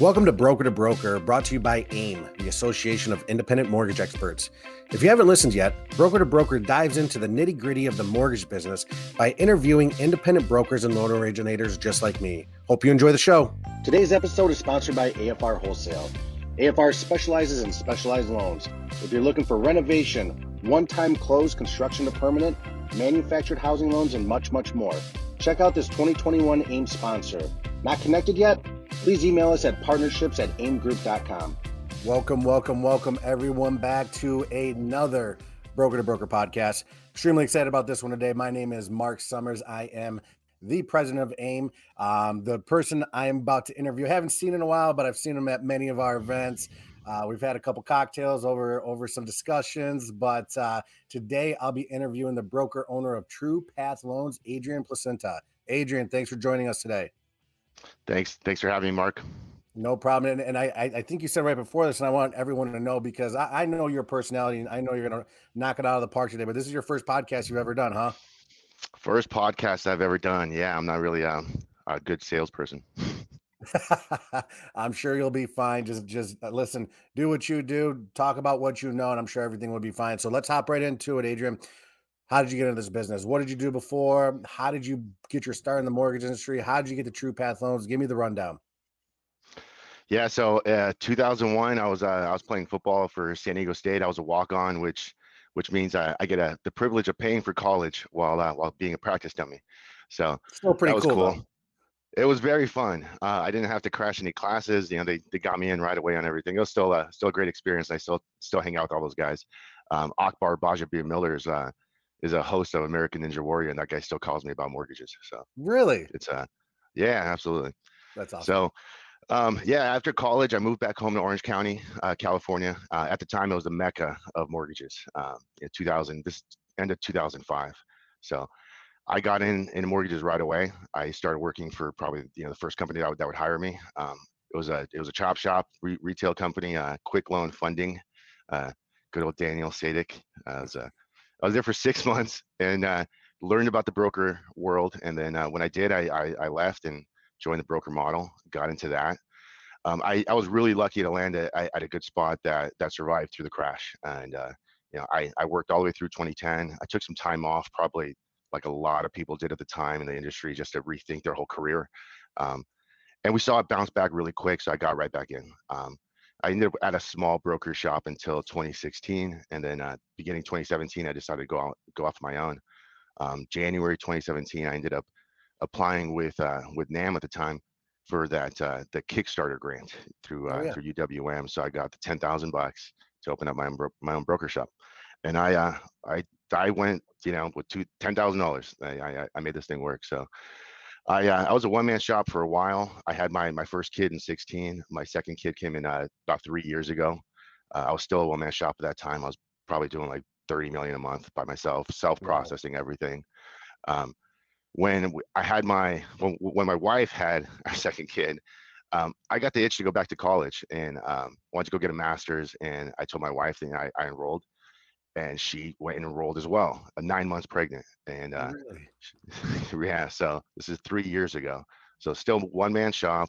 Welcome to Broker to Broker, brought to you by AIME, the Association of Independent Mortgage Experts. If you haven't listened yet, Broker to Broker dives into the nitty gritty of the mortgage business by interviewing independent brokers and loan originators just like me. Hope you enjoy the show. Today's episode is sponsored by AFR Wholesale. AFR specializes in specialized loans. If you're looking for renovation, one time close, construction to permanent, manufactured housing loans, and much, much more, check out this 2021 AIME sponsor. Not connected yet? please email us at partnerships at aimegroup.com. Welcome, welcome, welcome, everyone, back to another Broker to Broker podcast. Extremely excited about this one today. My name is Mark Summers. I am the president of AIME. Um, the person I am about to interview, I haven't seen in a while, but I've seen him at many of our events. Uh, we've had a couple cocktails over over some discussions, but uh, today I'll be interviewing the broker owner of True Path Loans, Adrian Placenta. Adrian, thanks for joining us today. Thanks. Thanks for having me, Mark. No problem. And, and I, I think you said right before this, and I want everyone to know because I, I know your personality and I know you're going to knock it out of the park today, but this is your first podcast you've ever done, huh? First podcast I've ever done. Yeah, I'm not really um, a good salesperson. I'm sure you'll be fine. Just, just uh, listen, do what you do, talk about what you know, and I'm sure everything will be fine. So let's hop right into it, Adrian. How did you get into this business? What did you do before? How did you get your start in the mortgage industry? How did you get the True Path loans? Give me the rundown. Yeah, so uh, 2001, I was uh, I was playing football for San Diego State. I was a walk on, which which means I, I get a the privilege of paying for college while uh, while being a practice dummy. So still pretty cool. cool. It was very fun. Uh, I didn't have to crash any classes. You know, they, they got me in right away on everything. It was still a still a great experience. I still still hang out with all those guys. Um, Akbar Gbaja-Biamila's uh, is a host of American Ninja Warrior, and that guy still calls me about mortgages. So really, it's uh, yeah, absolutely. That's awesome. So, um, yeah, after college, I moved back home to Orange County, uh, California. Uh, at the time, it was the mecca of mortgages. Um, in 2000, this end of 2005. So, I got in in mortgages right away. I started working for probably you know the first company that would, that would hire me. Um, it was a it was a chop shop re- retail company, uh, quick loan funding. Uh, good old Daniel Sadek uh, was a I was there for six months and uh, learned about the broker world. And then uh, when I did, I, I, I, left and joined the broker model, got into that. Um, I, I was really lucky to land at, at a good spot that that survived through the crash. And uh, you know, I, I worked all the way through 2010. I took some time off, probably like a lot of people did at the time in the industry, just to rethink their whole career. Um, and we saw it bounce back really quick, so I got right back in. Um, I ended up at a small broker shop until 2016, and then uh, beginning 2017, I decided to go out, go off my own. Um, January 2017, I ended up applying with uh, with NAM at the time for that uh, the Kickstarter grant through oh, uh, yeah. through UWM. So I got the 10,000 bucks to open up my own bro- my own broker shop, and I uh, I I went you know with two ten thousand dollars. I, I I made this thing work. So I uh, I was a one man shop for a while. I had my my first kid in 16. My second kid came in uh, about three years ago. Uh, I was still a one man shop at that time. I was probably doing like 30 million a month by myself, self processing everything. Um, when I had my when, when my wife had our second kid, um, I got the itch to go back to college and um, wanted to go get a master's. And I told my wife that I, I enrolled and she went and enrolled as well, uh, nine months pregnant. And uh, really? yeah, so this is three years ago. So still one man shop.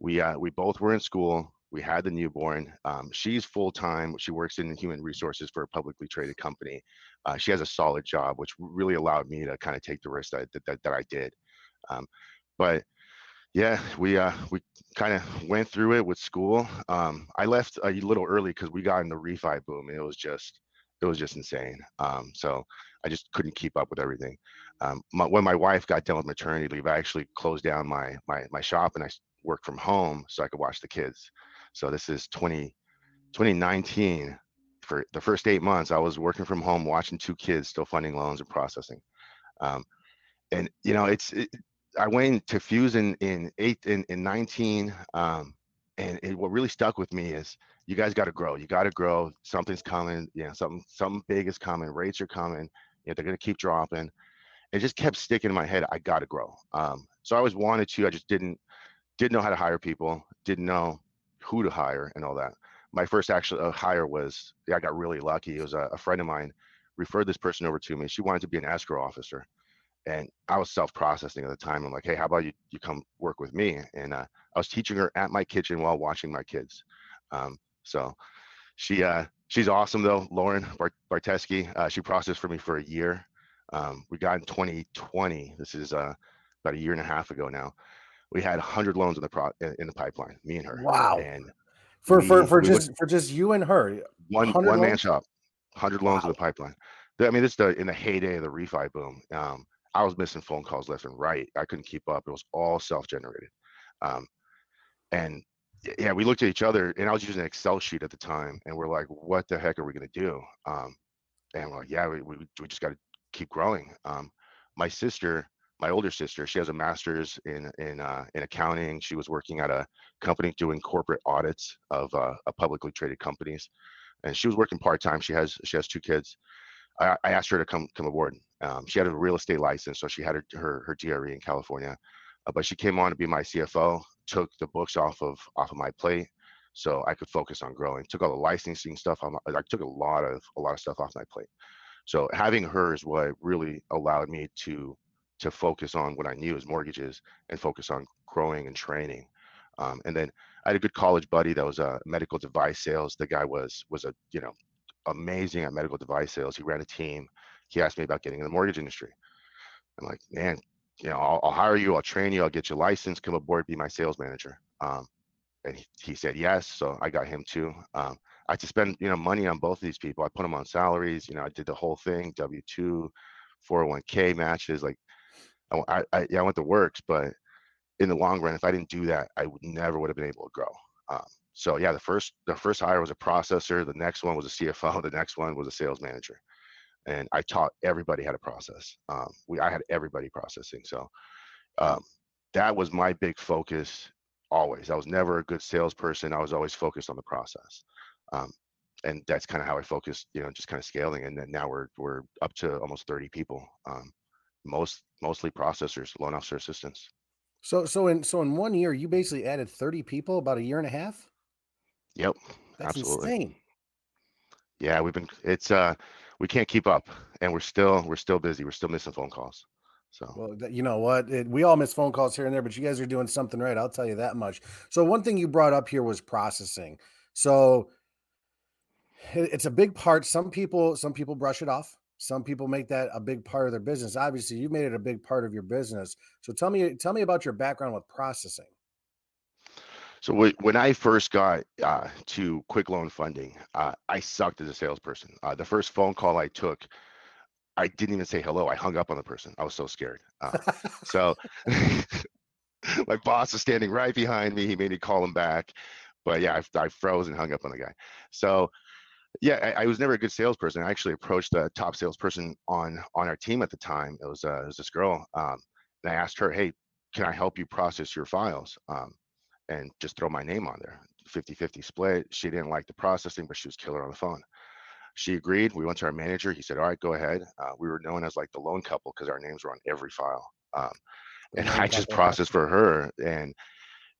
We uh, we both were in school. We had the newborn. Um, she's full time. She works in human resources for a publicly traded company. Uh, she has a solid job, which really allowed me to kind of take the risk that that, that I did. Um, but yeah, we uh, we kind of went through it with school. Um, I left a little early because we got in the refi boom, and it was just it was just insane. Um, so I just couldn't keep up with everything. Um, my, when my wife got done with maternity leave, I actually closed down my my my shop and I worked from home so I could watch the kids. So this is 20, 2019. For the first eight months, I was working from home, watching two kids, still funding loans and processing. Um, and you know, it's it, I went to Fuse in in eight in in 19. Um, and it, what really stuck with me is you guys got to grow. You got to grow. Something's coming. You know, something something big is coming. Rates are coming. Know, they're gonna keep dropping. It just kept sticking in my head. I got to grow. Um, so I always wanted to. I just didn't didn't know how to hire people. Didn't know who to hire and all that. My first actual uh, hire was yeah, I got really lucky. It was a, a friend of mine referred this person over to me. She wanted to be an escrow officer, and I was self-processing at the time. I'm like, hey, how about you you come work with me? And uh, I was teaching her at my kitchen while watching my kids. Um, so she uh, she's awesome though, Lauren Bart- Barteski. Uh, she processed for me for a year. Um, we got in 2020. This is uh, about a year and a half ago now. We had 100 loans in the pro in the pipeline, me and her. Wow. And For we- for for just for just you and her. one 100 one man shop, 100 loans in the pipeline. I mean, this is the in the heyday of the refi boom. Um, I was missing phone calls left and right. I couldn't keep up. It was all self-generated. Um, and yeah, we looked at each other, and I was using an Excel sheet at the time, and we're like, "What the heck are we gonna do?" Um, and we're like, "Yeah, we we, we just got to keep growing." Um, my sister, my older sister, she has a master's in in uh, in accounting. She was working at a company doing corporate audits of uh, publicly traded companies, and she was working part time. She has she has two kids. I, I asked her to come come aboard. Um, she had a real estate license, so she had her her, her DRE in California, uh, but she came on to be my CFO. Took the books off of off of my plate, so I could focus on growing. Took all the licensing stuff. On I took a lot of a lot of stuff off my plate. So having her is what really allowed me to to focus on what I knew as mortgages and focus on growing and training. Um, and then I had a good college buddy that was a medical device sales. The guy was was a you know amazing at medical device sales. He ran a team. He asked me about getting in the mortgage industry. I'm like, man, you know, I'll, I'll hire you. I'll train you. I'll get you licensed. Come aboard, be my sales manager. Um, and he, he said yes. So I got him too. Um, I had to spend you know money on both of these people. I put them on salaries. You know, I did the whole thing. W two, 401k matches. Like, I, I, yeah, I went to works, but in the long run, if I didn't do that, I would never would have been able to grow. Um, so yeah, the first the first hire was a processor. The next one was a CFO. The next one was a sales manager, and I taught everybody how to process. Um, we I had everybody processing. So um, that was my big focus always. I was never a good salesperson. I was always focused on the process. Um, and that's kind of how I focused, you know, just kind of scaling. And then now we're we're up to almost 30 people. Um, most mostly processors, loan officer assistants. So so in so in one year you basically added 30 people about a year and a half? Yep. That's Absolutely. insane. Yeah, we've been it's uh we can't keep up and we're still we're still busy. We're still missing phone calls. So Well, you know what? It, we all miss phone calls here and there, but you guys are doing something right. I'll tell you that much. So one thing you brought up here was processing. So it- it's a big part. Some people, some people brush it off. Some people make that a big part of their business. Obviously, you made it a big part of your business. So tell me, tell me about your background with processing. So wh- when I first got uh, to quick loan funding, uh, I sucked as a salesperson. Uh, the first phone call I took, I didn't even say hello. I hung up on the person. I was so scared. Uh, so my boss was standing right behind me. He made me call him back, but yeah, I, I froze and hung up on the guy. So yeah, I, I was never a good salesperson. I actually approached the top salesperson on on our team at the time. It was uh, it was this girl, um, and I asked her, "Hey, can I help you process your files?" Um, and just throw my name on there. 50-50 split. She didn't like the processing but she was killer on the phone. She agreed. We went to our manager. He said all right go ahead. Uh, we were known as like the loan couple because our names were on every file um, and i just processed for her and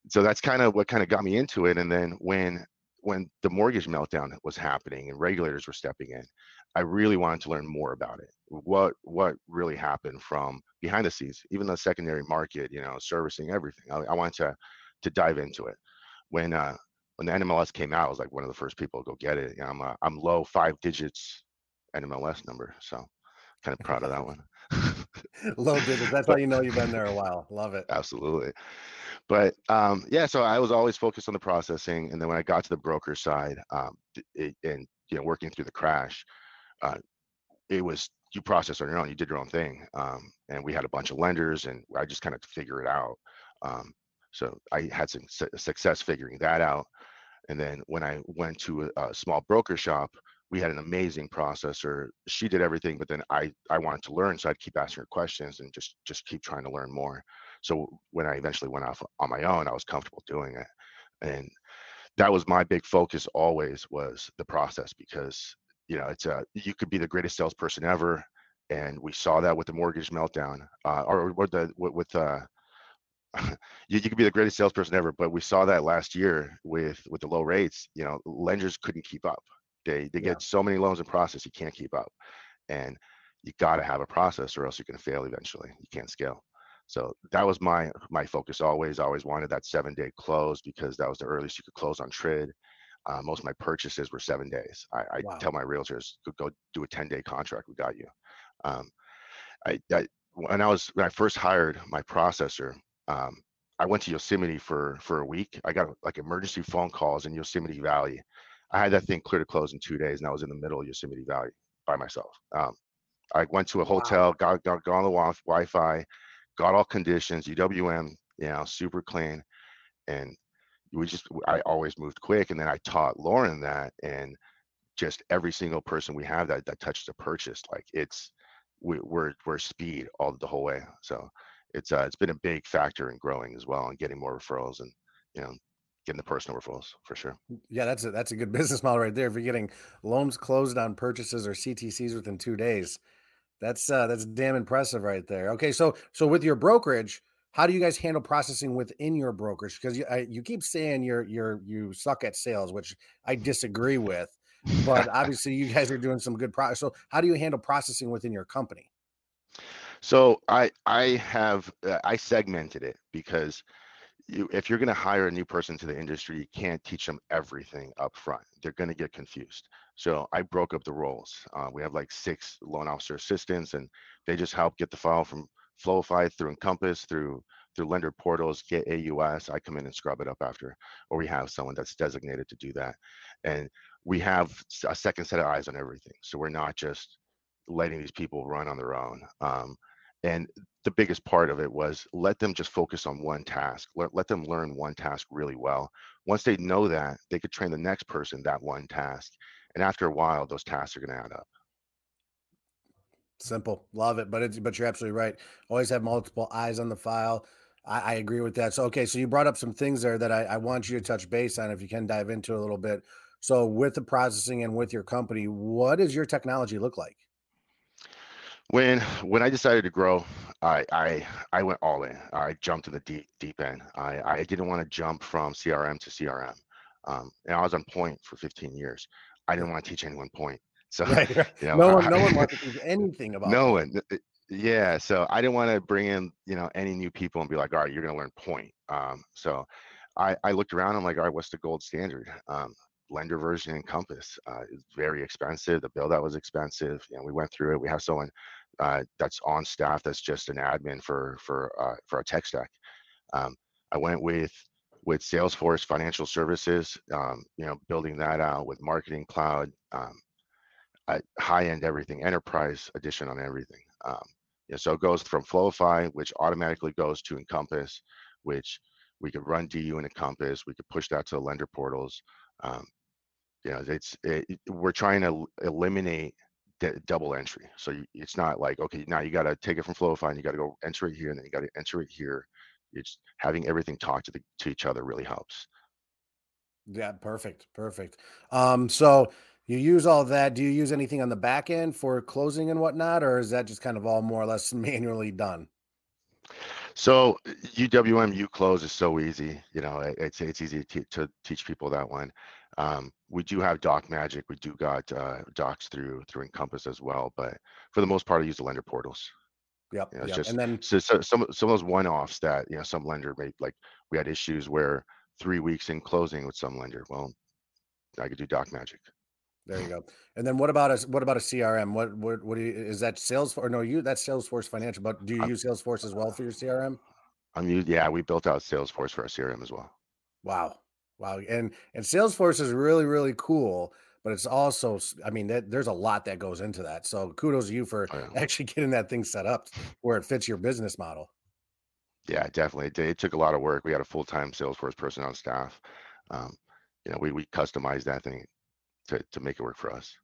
so that's kind of what kind of got me into it and then when when the mortgage meltdown was happening and regulators were stepping in i really wanted to learn more about it. What what really happened from behind the scenes even the secondary market you know servicing everything. I, I wanted to to dive into it. When uh when the NMLS came out, I was like one of the first people to go get it. You know, I'm uh, I'm low five digits NMLS number, so kind of proud of that one. Low digits. That's how you know you've been there a while. Love it. Absolutely. But um, yeah, so I was always focused on the processing, and then when I got to the broker side, um, it, and you know, working through the crash, uh, it was you process on your own. You did your own thing, um, and we had a bunch of lenders, and I just kind of figure it out. Um, so I had some su- success figuring that out. And then when I went to a, a small broker shop, we had an amazing processor. She did everything, but then I I wanted to learn, so I'd keep asking her questions and just just keep trying to learn more. So when I eventually went off on my own, I was comfortable doing it, and that was my big focus always was the process because you know it's a you could be the greatest salesperson ever, and we saw that with the mortgage meltdown, uh, or with the with, uh, you, you could be the greatest salesperson ever, but we saw that last year with with the low rates. You know, lenders couldn't keep up. They they Yeah. get so many loans in process, you can't keep up. And you got to have a process or else you're going to fail eventually. You can't scale. So that was my my focus always. Always wanted that seven day close because that was the earliest you could close on TRID. Uh, most of my purchases were seven days. I, I wow. tell my realtors, go, go do a 10 day contract. We got you. Um, I, I, when I was when I first hired my processor, um, I went to Yosemite for for a week. I got like emergency phone calls in Yosemite Valley. I had that thing clear to close in two days, and I was in the middle of Yosemite Valley by myself. Um, I went to a hotel, wow. got, got got on the Wi-Fi, got all conditions, UWM, you know, super clean, and we just I always moved quick, and then I taught Lauren that, and just every single person we have that that touches a purchase, like it's we, we're we're speed all the whole way. So it's uh, it's been a big factor in growing as well and getting more referrals and you know getting the personal referrals for sure. Yeah, that's a that's a good business model right there. If you're getting loans closed on purchases or CTCs within two days, that's uh, that's damn impressive right there. Okay, so so with your brokerage, how do you guys handle processing within your brokerage? Because you I, you keep saying you're you're you suck at sales, which I disagree with. But obviously, you guys are doing some good process. So, how do you handle processing within your company? So I I have uh, I segmented it because you, if you're going to hire a new person to the industry, you can't teach them everything up front. They're going to get confused. So I broke up the roles. Uh, we have like six loan officer assistants, and they just help get the file from Floify through Encompass through through lender portals, get AUS. I come in and scrub it up after, or we have someone that's designated to do that, and we have a second set of eyes on everything. So we're not just letting these people run on their own. Um, and the biggest part of it was let them just focus on one task let, let them learn one task really well. Once they know that they could train the next person that one task and after a while those tasks are going to add up. Simple. Love it but it's but you're absolutely right. Always have multiple eyes on the file. I, I agree with that. So okay so you brought up some things there that I, I want you to touch base on if you can dive into a little bit. So with the processing and with your company what does your technology look like when when I decided to grow, I I I went all in. I jumped in the deep deep end. I I didn't want to jump from CRM to CRM, um, and I was on point for 15 years. I didn't want to teach anyone point. So right, right. You know, no one I, no one wants to teach anything about. No one. Yeah, so I didn't want to bring in you know any new people and be like, all right, you're going to learn point. Um, so I I looked around. I'm like, all right, what's the gold standard? Um, lender version Encompass uh, is very expensive. The build out was expensive. You know, we went through it. We have someone uh, that's on staff that's just an admin for for uh, for our tech stack. Um, I went with with Salesforce Financial Services, um, you know, building that out with Marketing Cloud, um, high end everything, enterprise edition on everything. Um, so it goes from Floify, which automatically goes to Encompass, which we could run DU in Encompass. We could push that to the lender portals. Um, know, it's it, we're trying to eliminate double entry. So you, it's not like, okay, now you got to take it from Floify and you got to go enter it here and then you got to enter it here. It's having everything talk to the, to each other really helps. Yeah, perfect. Perfect. Um, so you use all that. Do you use anything on the back end for closing and whatnot, or is that just kind of all more or less manually done? So UWM U close is so easy. You know, it's it's easy to, to teach people that one. Um, we do have Doc Magic. We do got uh, docs through through Encompass as well, but for the most part, I use the lender portals. Yep. You know, yep. Just, and then so, so some some of those one offs that you know some lender made like we had issues where three weeks in closing with some lender. Well, I could do Doc Magic. There you go. And then what about a what about a CRM? What what what do you, is that Salesforce? Or no, you that's Salesforce Financial. But do you I'm, use Salesforce as well for your CRM? I'm yeah, we built out Salesforce for our CRM as well. Wow, Wow, and and Salesforce is really really cool, but it's also I mean that, there's a lot that goes into that. So kudos to you for oh, yeah. actually getting that thing set up where it fits your business model. Yeah, definitely. It, it took a lot of work. We had a full time Salesforce person on staff. Um, you know, we we customized that thing to to make it work for us.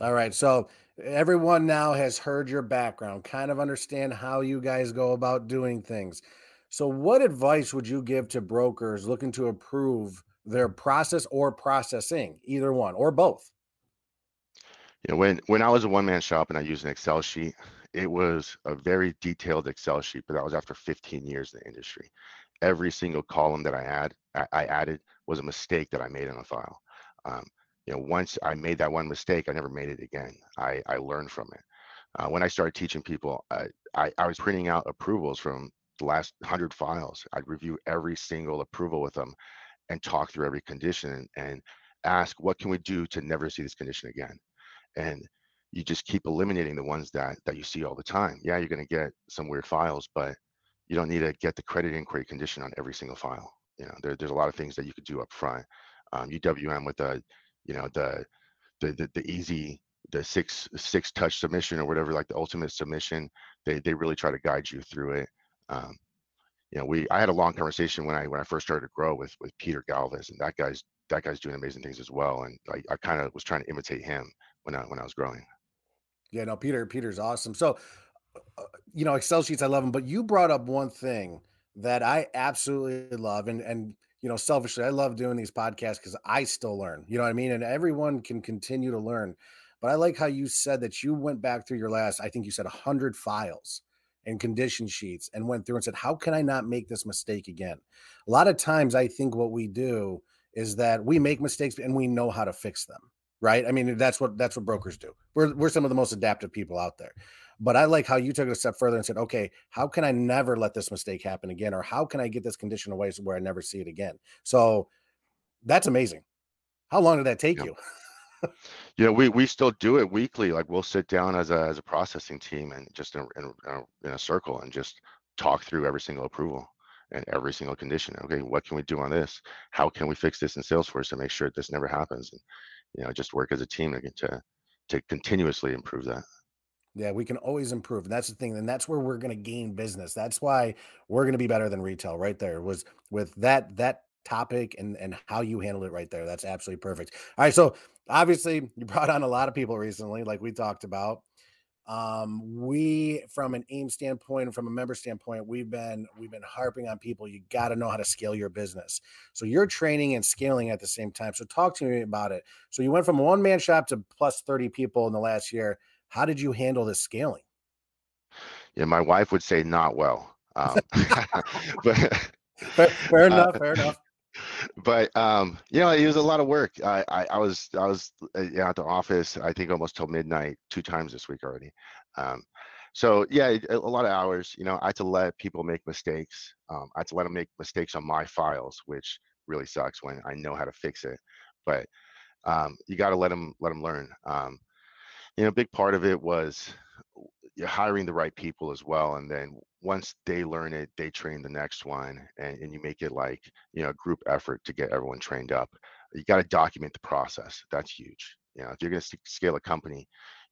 All right. So everyone now has heard your background, kind of understand how you guys go about doing things. So, what advice would you give to brokers looking to improve their process or processing, either one or both? You know, when when I was a one man shop and I used an Excel sheet, it was a very detailed Excel sheet, but that was after 15 years in the industry. Every single column that I add I added was a mistake that I made in a file. Um, you know, once I made that one mistake, I never made it again. I I learned from it. Uh, when I started teaching people, I, I, I was printing out approvals from the last 100 files. I'd review every single approval with them and talk through every condition and ask, what can we do to never see this condition again? And you just keep eliminating the ones that that you see all the time. Yeah, you're going to get some weird files, but you don't need to get the credit inquiry condition on every single file. You know, there, there's a lot of things that you could do up front. Um, UWM with the, you know, the, the, the, the easy, the six, six touch submission or whatever, like the ultimate submission, they, they really try to guide you through it. Um, you know, we, I had a long conversation when I, when I first started to grow with, with Peter Galvez and that guy's, that guy's doing amazing things as well. And I, I kind of was trying to imitate him when I, when I was growing. Yeah, no, Peter, Peter's awesome. So, uh, you know, Excel sheets, I love them, but you brought up one thing that I absolutely love. And, and, you know, selfishly, I love doing these podcasts because I still learn, you know what I mean? And everyone can continue to learn. But I like how you said that you went back through your last, I think you said 100 files and condition sheets and went through and said, How can I not make this mistake again? A lot of times, I think what we do is that we make mistakes and we know how to fix them right? I mean, that's what that's what brokers do. We're we're some of the most adaptive people out there. But I like how you took it a step further and said, okay, how can I never let this mistake happen again? Or how can I get this condition away so where I never see it again? So that's amazing. How long did that take yeah. you? you know, we we still do it weekly. Like we'll sit down as a as a processing team and just in, in, uh, in a circle and just talk through every single approval and every single condition. Okay, what can we do on this? How can we fix this in Salesforce to make sure this never happens? And you know just work as a team to to, to continuously improve that yeah, we can always improve. And that's the thing. And that's where we're going to gain business. That's why we're going to be better than retail right there was with that, that topic and, and how you handled it right there. That's absolutely perfect. All right. So obviously you brought on a lot of people recently, like we talked about um, we from an AIME standpoint from a member standpoint we've been we've been harping on people you got to know how to scale your business so you're training and scaling at the same time so talk to me about it so you went from one man shop to plus 30 people in the last year how did you handle this scaling yeah my wife would say not well um, but fair, fair enough uh, fair enough but um, you know, it was a lot of work. I, I, I was I was uh, at the office. I think almost till midnight two times this week already. Um, so yeah, a lot of hours. You know, I had to let people make mistakes. Um, I had to let them make mistakes on my files, which really sucks when I know how to fix it. But um, you got to let them let them learn. Um, you know, a big part of it was you're hiring the right people as well and then once they learn it they train the next one and, and you make it like you know a group effort to get everyone trained up. You got to document the process that's huge you know if you're going to scale a company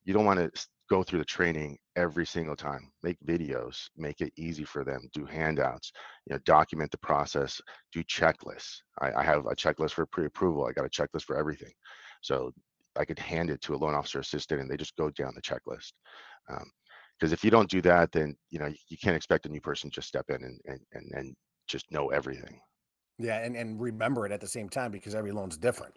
you don't want to go through the training every single time make videos make it easy for them do handouts you know document the process do checklists. I, I have a checklist for pre-approval i got a checklist for everything. So i could hand it to a loan officer assistant and they just go down the checklist um, because if you don't do that then you know you, you can't expect a new person to just step in and, and and and just know everything. Yeah and and remember it at the same time because every loan's different.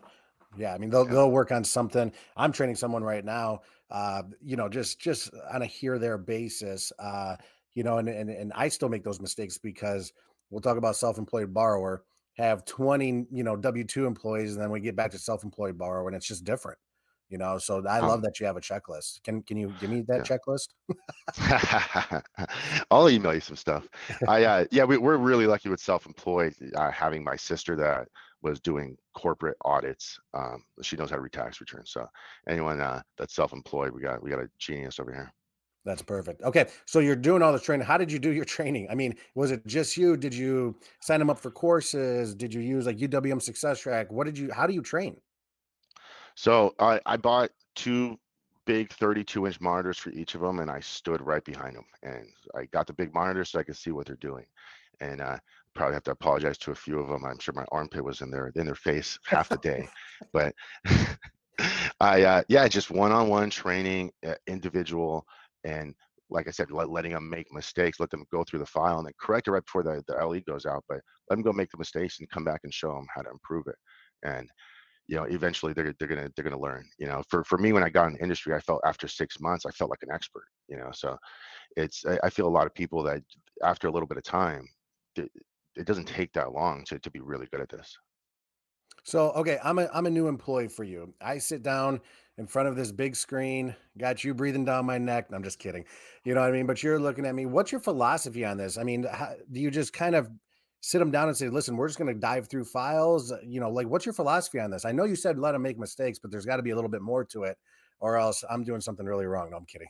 Yeah i mean they'll, yeah. they'll work on something. I'm training someone right now uh you know just just on a here there basis uh you know and, and and i still make those mistakes because we'll talk about self-employed borrower have 20 you know w2 employees and then we get back to self-employed borrower and it's just different you know so i um, love that you have a checklist. Can can you give me that yeah. checklist? I'll email you some stuff. I uh, yeah we, are really lucky with self-employed uh, having my sister that was doing corporate audits um, she knows how to read tax returns so anyone uh, that's self-employed we got we got a genius over here that's perfect. Okay, so you're doing all this training. How did you do your training? I mean, was it just you? Did you sign them up for courses? Did you use like UWM Success Track? What did you? How do you train? So I, I bought two big 32 inch monitors for each of them and I stood right behind them and I got the big monitors so I could see what they're doing. And uh, probably have to apologize to a few of them. I'm sure my armpit was in their in their face half the day, but I uh, yeah, just one-on-one training, uh, individual, and like I said, let, letting them make mistakes, let them go through the file and then correct it right before the, the LE goes out, but let them go make the mistakes and come back and show them how to improve it. And you know eventually they're they're gonna they're gonna learn you know for for me when i got in the industry i felt after six months i felt like an expert you know so it's i, I feel a lot of people that after a little bit of time it, it doesn't take that long to, to be really good at this So, okay, I'm a I'm a new employee for you. I sit down in front of this big screen, got you breathing down my neck. I'm just kidding. You know what I mean? But you're looking at me. What's your philosophy on this? I mean, how, do you just kind of sit them down and say, "Listen, we're just going to dive through files"? Uh, You know, like what's your philosophy on this? I know you said let them make mistakes, but there's got to be a little bit more to it, or else I'm doing something really wrong. No, I'm kidding.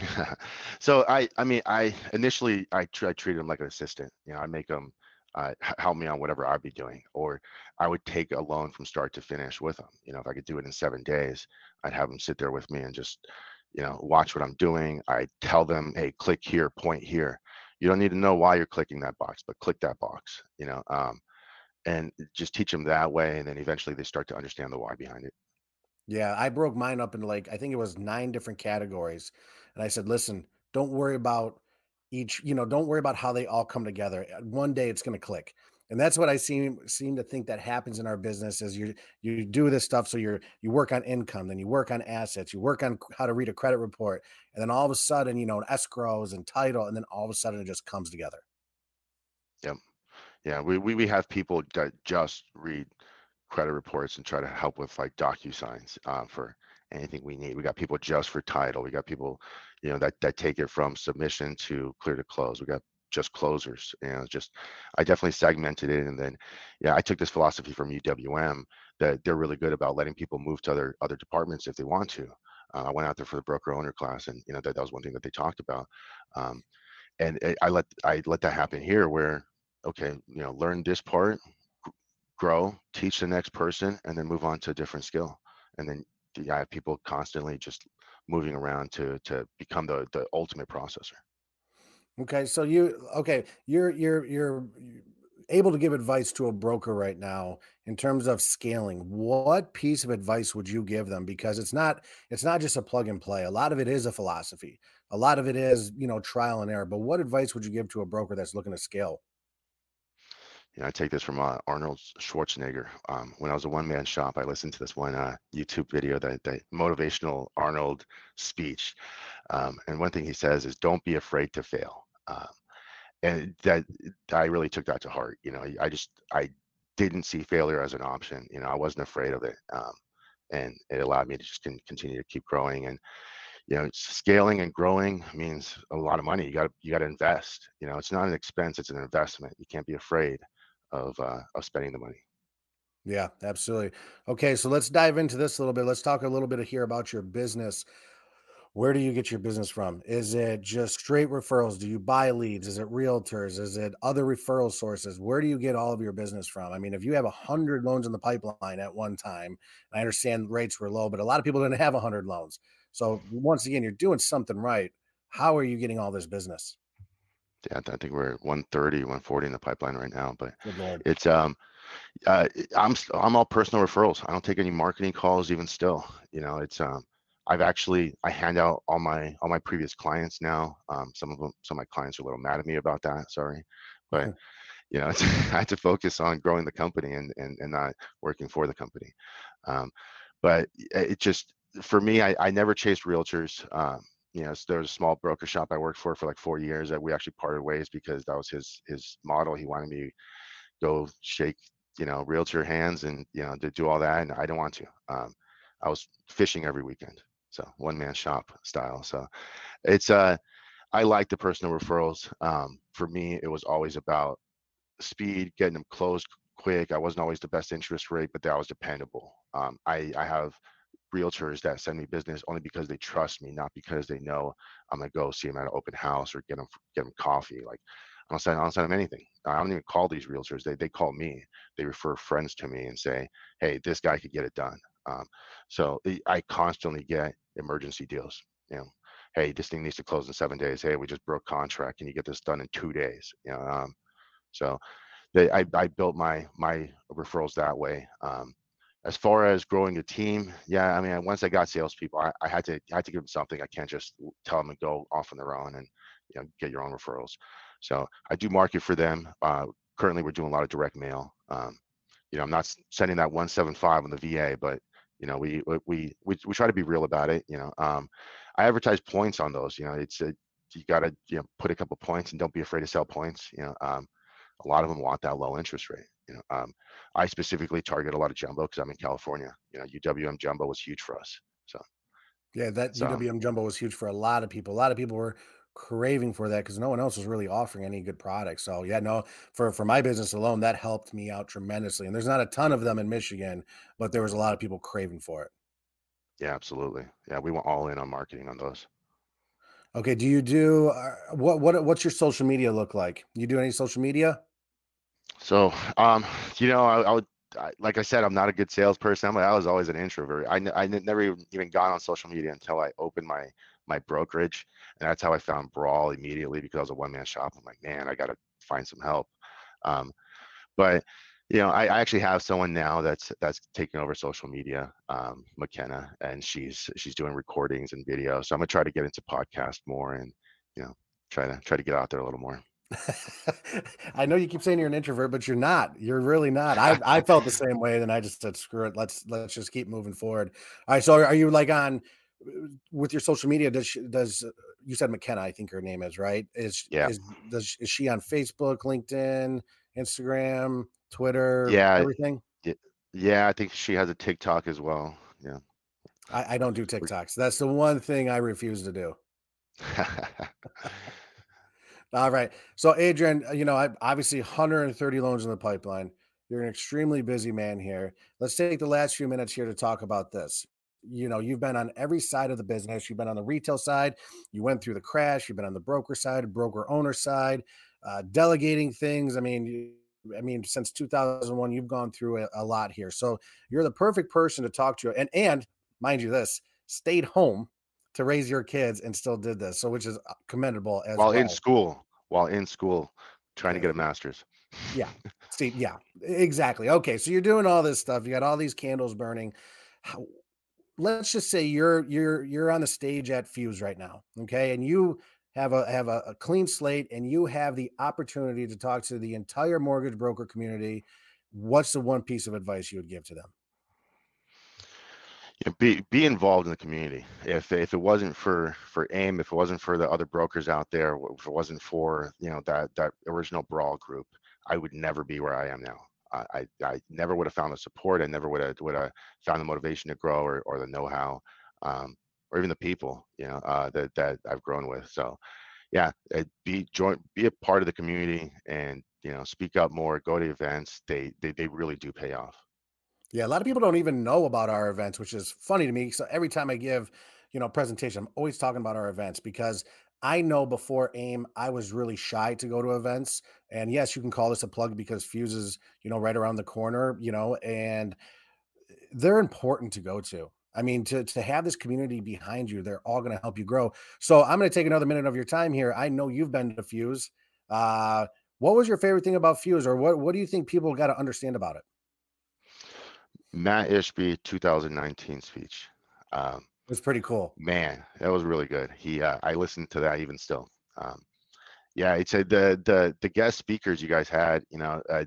so I, I mean, I initially I, tr- I treated him like an assistant. You know, I make him uh, help me on whatever I'd be doing, or I would take a loan from start to finish with them. You know, if I could do it in seven days, I'd have them sit there with me and just, you know, watch what I'm doing. I tell them, hey, click here, point here. You don't need to know why you're clicking that box, but click that box. You know, um, and just teach them that way, and then eventually they start to understand the why behind it. Yeah, I broke mine up into like I think it was 9 different categories. And I said, "Listen, don't worry about each, you know, don't worry about how they all come together. One day it's going to click." And that's what I seem seem to think that happens in our business is you you do this stuff so you're you work on income, then you work on assets, you work on how to read a credit report, and then all of a sudden, you know, an escrows and title, and then all of a sudden it just comes together. Yep. Yeah, we, we we have people that just read credit reports and try to help with like DocuSigns uh, for anything we need. We got people just for title. We got people, you know, that that take it from submission to clear to close. We got just closers. You know, just I definitely segmented it, and then yeah, I took this philosophy from UWM that they're really good about letting people move to other other departments if they want to. Uh, I went out there for the broker owner class, and you know that, that was one thing that they talked about. Um, and I I let I let that happen here where okay, you know, learn this part, grow, teach the next person, and then move on to a different skill. And then you have people constantly just moving around to to become the the ultimate processor. Okay, so you okay, you're you're you're able to give advice to a broker right now in terms of scaling. What piece of advice would you give them? Because it's not it's not just a plug and play. A lot of it is a philosophy. A lot of it is, you know, trial and error. But what advice would you give to a broker that's looking to scale? Know, I take this from uh, Arnold Schwarzenegger. Um, when I was a one man shop, I listened to this one uh, YouTube video, that that motivational Arnold speech. Um, and one thing he says is, "Don't be afraid to fail." Um, and that I really took that to heart. You know, I just I didn't see failure as an option. You know, I wasn't afraid of it, um, and it allowed me to just con- continue to keep growing. And you know, scaling and growing means a lot of money. You got you got to invest. You know, it's not an expense; it's an investment. You can't be afraid of uh, of spending the money. Yeah, absolutely. Okay, so let's dive into this a little bit. Let's talk a little bit here about your business. Where do you get your business from? Is it just straight referrals? Do you buy leads? Is it realtors? Is it other referral sources? Where do you get all of your business from? I mean, if you have a hundred loans in the pipeline at one time, I understand rates were low, but a lot of people didn't have a hundred loans. So once again, you're doing something right. How are you getting all this business? Yeah, I think we're at 130, 140 in the pipeline right now. But it's um, uh, I'm I'm all personal referrals. I don't take any marketing calls even still. You know, it's um, I've actually I hand out all my all my previous clients now. Um, some of them, some of my clients are a little mad at me about that. Sorry, but you know, it's, I had to focus on growing the company and and and not working for the company. Um, but it just for me, I I never chased realtors. Um, you know, there was a small broker shop I worked for for like four years that we actually parted ways because that was his his model. He wanted me go shake, you know, realtor hands and, you know, to do all that. And I didn't want to. Um, I was fishing every weekend. So one man shop style. So it's, uh, I like the personal referrals. Um, for me, it was always about speed, getting them closed quick. I wasn't always the best interest rate, but that was dependable. Um, I, I have realtors that send me business only because they trust me, not because they know I'm gonna go see them at an open house or get them get them coffee. Like I don't send I don't send them anything. I don't even call these realtors. They they call me. They refer friends to me and say, hey, this guy could get it done. Um, so I I constantly get emergency deals. You know, hey, this thing needs to close in seven days. Hey, we just broke contract. Can you get this done in two days? You know, um, so they, I, I built my my referrals that way. Um, as far as growing a team, yeah, I mean, once I got salespeople, I, I had to I had to give them something. I can't just tell them to go off on their own and you know get your own referrals. So I do market for them. Uh, currently, we're doing a lot of direct mail. Um, you know, I'm not sending that 175 on the VA, but you know, we we we we try to be real about it. You know, um, I advertise points on those. You know, it's a, you gotta you know put a couple points and don't be afraid to sell points. You know, um, a lot of them want that low interest rate. You know, um, I specifically target a lot of jumbo because I'm in California. You know, UWM jumbo was huge for us. So yeah, that so, UWM jumbo was huge for a lot of people. A lot of people were craving for that because no one else was really offering any good products. So yeah, no, for for my business alone, that helped me out tremendously. And there's not a ton of them in Michigan, but there was a lot of people craving for it. Yeah, absolutely. Yeah, we went all in on marketing on those. Okay, do you do uh, what what what's your social media look like? You do any social media? So, um, you know, I, I would I, like I said, I'm not a good salesperson. I was always an introvert. I, I never even got on social media until I opened my my brokerage, and that's how I found Brawl immediately because I was a one man shop. I'm like, man, I got to find some help. Um, but you know, I, I, actually have someone now that's that's taking over social media, um, McKenna, and she's she's doing recordings and video. So I'm gonna try to get into podcast more and you know try to try to get out there a little more. I know you keep saying you're an introvert, but you're not. You're really not. I I felt the same way. Then I just said, screw it. Let's let's just keep moving forward. All right. So are you like on uh, with your social media? Does she, does uh, you said McKenna? I think her name is right. Is yeah. Is does is she on Facebook, LinkedIn, Instagram? Twitter, yeah, everything. Yeah, I think she has a TikTok as well. Yeah. I, I don't do TikToks. That's the one thing I refuse to do. All right. So, Adrian, uh, you know, I obviously 130 loans in the pipeline. You're an extremely busy man here. Let's take the last few minutes here to talk about this. You know, you've been on every side of the business. You've been on the retail side. You went through the crash. You've been on the broker side, broker owner side, uh, delegating things. I mean, I mean, since 2001, you've gone through a, a, lot here. So you're the perfect person to talk to. And and mind you, this stayed home to raise your kids and still did this. So which is uh, commendable as while well. in school, while in school, trying yeah. to get a master's. Yeah. Steve, yeah, exactly. Okay. So you're doing all this stuff. You got all these candles burning. How, let's just say you're you're you're on the stage at Fuse right now. Okay. And you have a have a, a, clean slate and you have the opportunity to talk to the entire mortgage broker community what's the one piece of advice you would give to them yeah, be be involved in the community if if it wasn't for for AIME if it wasn't for the other brokers out there if it wasn't for you know that that original brawl group i would never be where i am now I, I never would have found the support. I never would have would have found the motivation to grow or, or the know-how. Um, or even the people you know uh, that that I've grown with. So yeah, be join, be a part of the community, and you know, speak up more. Go to events. They they they really do pay off. Yeah, a lot of people don't even know about our events, which is funny to me. So every time I give, you know, presentation, I'm always talking about our events because I know before AIME, I was really shy to go to events. And yes, you can call this a plug because Fuse is, you know, right around the corner, you know, and they're important to go to. I mean, to to have this community behind you, they're all going to help you grow. So I'm going to take another minute of your time here. I know you've been to Fuse. Uh, what was your favorite thing about Fuse, or what what do you think people got to understand about it? Mat Ishbia 2019 speech. Um, it was pretty cool. Man, that was really good. He, uh, I listened to that even still. Um, yeah, it's a, the the the guest speakers you guys had. You know, uh,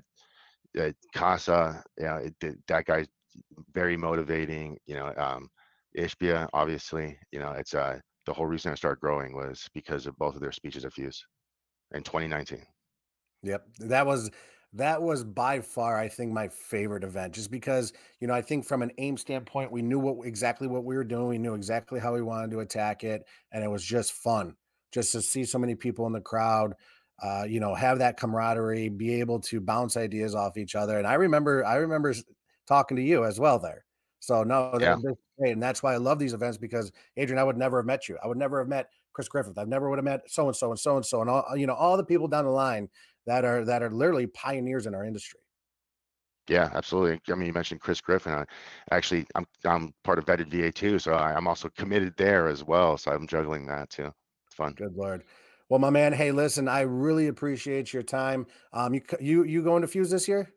uh, Casa. Yeah, it, that guy's very motivating. You know, um, Ishbia, obviously, you know, it's uh, the whole reason I started growing was because of both of their speeches at Fuse in 2019. Yep, that was that was by far, I think, my favorite event. Just because, you know, I think from an AIME standpoint, we knew what exactly what we were doing. We knew exactly how we wanted to attack it, and it was just fun just to see so many people in the crowd. Uh, you know, have that camaraderie, be able to bounce ideas off each other. And I remember, I remember talking to you as well there. So no, yeah. great. And that's why I love these events because Adrian, I would never have met you. I would never have met Chris Griffith. I never would have met so and so and so and so and all you know, all the people down the line that are that are literally pioneers in our industry. Yeah, absolutely. I mean, you mentioned Chris Griffin. I, actually, I'm I'm part of Vetted VA too, so I, am also committed there as well. So I'm juggling that too. It's fun. Good lord. Well, my man, hey, listen, I really appreciate your time. Um, you you you going to Fuse this year?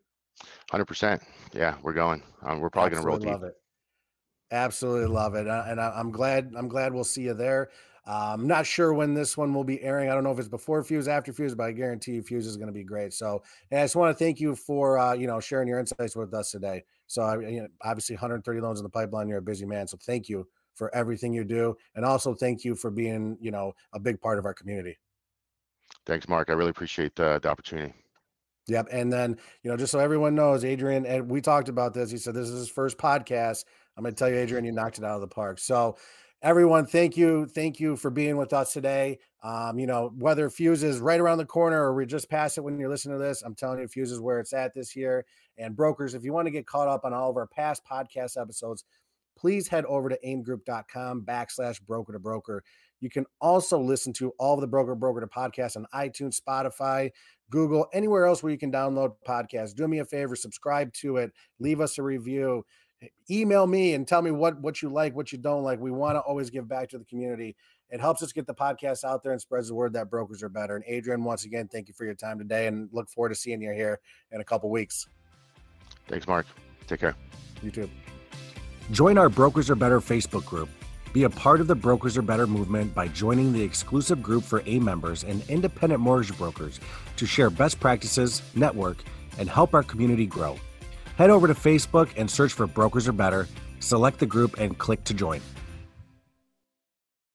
Hundred percent. Yeah, we're going. Um, we're probably going to roll deep. Love it. Absolutely love it, uh, and I, am glad. I'm glad we'll see you there. Uh, I'm not sure when this one will be airing. I don't know if it's before Fuse, after Fuse, but I guarantee you Fuse is going to be great. So, I just want to thank you for uh, you know sharing your insights with us today. So, I, you know, obviously 130 loans in the pipeline. You're a busy man, so thank you for everything you do, and also thank you for being you know a big part of our community. Thanks, Mark. I really appreciate the, the opportunity. Yep. And then, you know, just so everyone knows, Adrian, and we talked about this. He said this is his first podcast. I'm going to tell you, Adrian, you knocked it out of the park. So, everyone, thank you. Thank you for being with us today. Um, you know, whether Fuse is right around the corner or we just pass it when you're listening to this, I'm telling you, Fuse is where it's at this year. And brokers, if you want to get caught up on all of our past podcast episodes, please head over to aimegroup.com backslash broker to broker. You can also listen to all of the Broker Broker to podcasts on iTunes, Spotify, Google, anywhere else where you can download podcasts. Do me a favor, subscribe to it, leave us a review, email me and tell me what what you like, what you don't like. We want to always give back to the community. It helps us get the podcast out there and spreads the word that brokers are better. And Adrian, once again, thank you for your time today and look forward to seeing you here in a couple weeks. Thanks, Mark. Take care. You too. Join our Brokers Are Better Facebook group. Be a part of the Brokers Are Better movement by joining the exclusive group for AIME members and independent mortgage brokers to share best practices, network, and help our community grow. Head over to Facebook and search for Brokers Are Better, select the group, and click to join.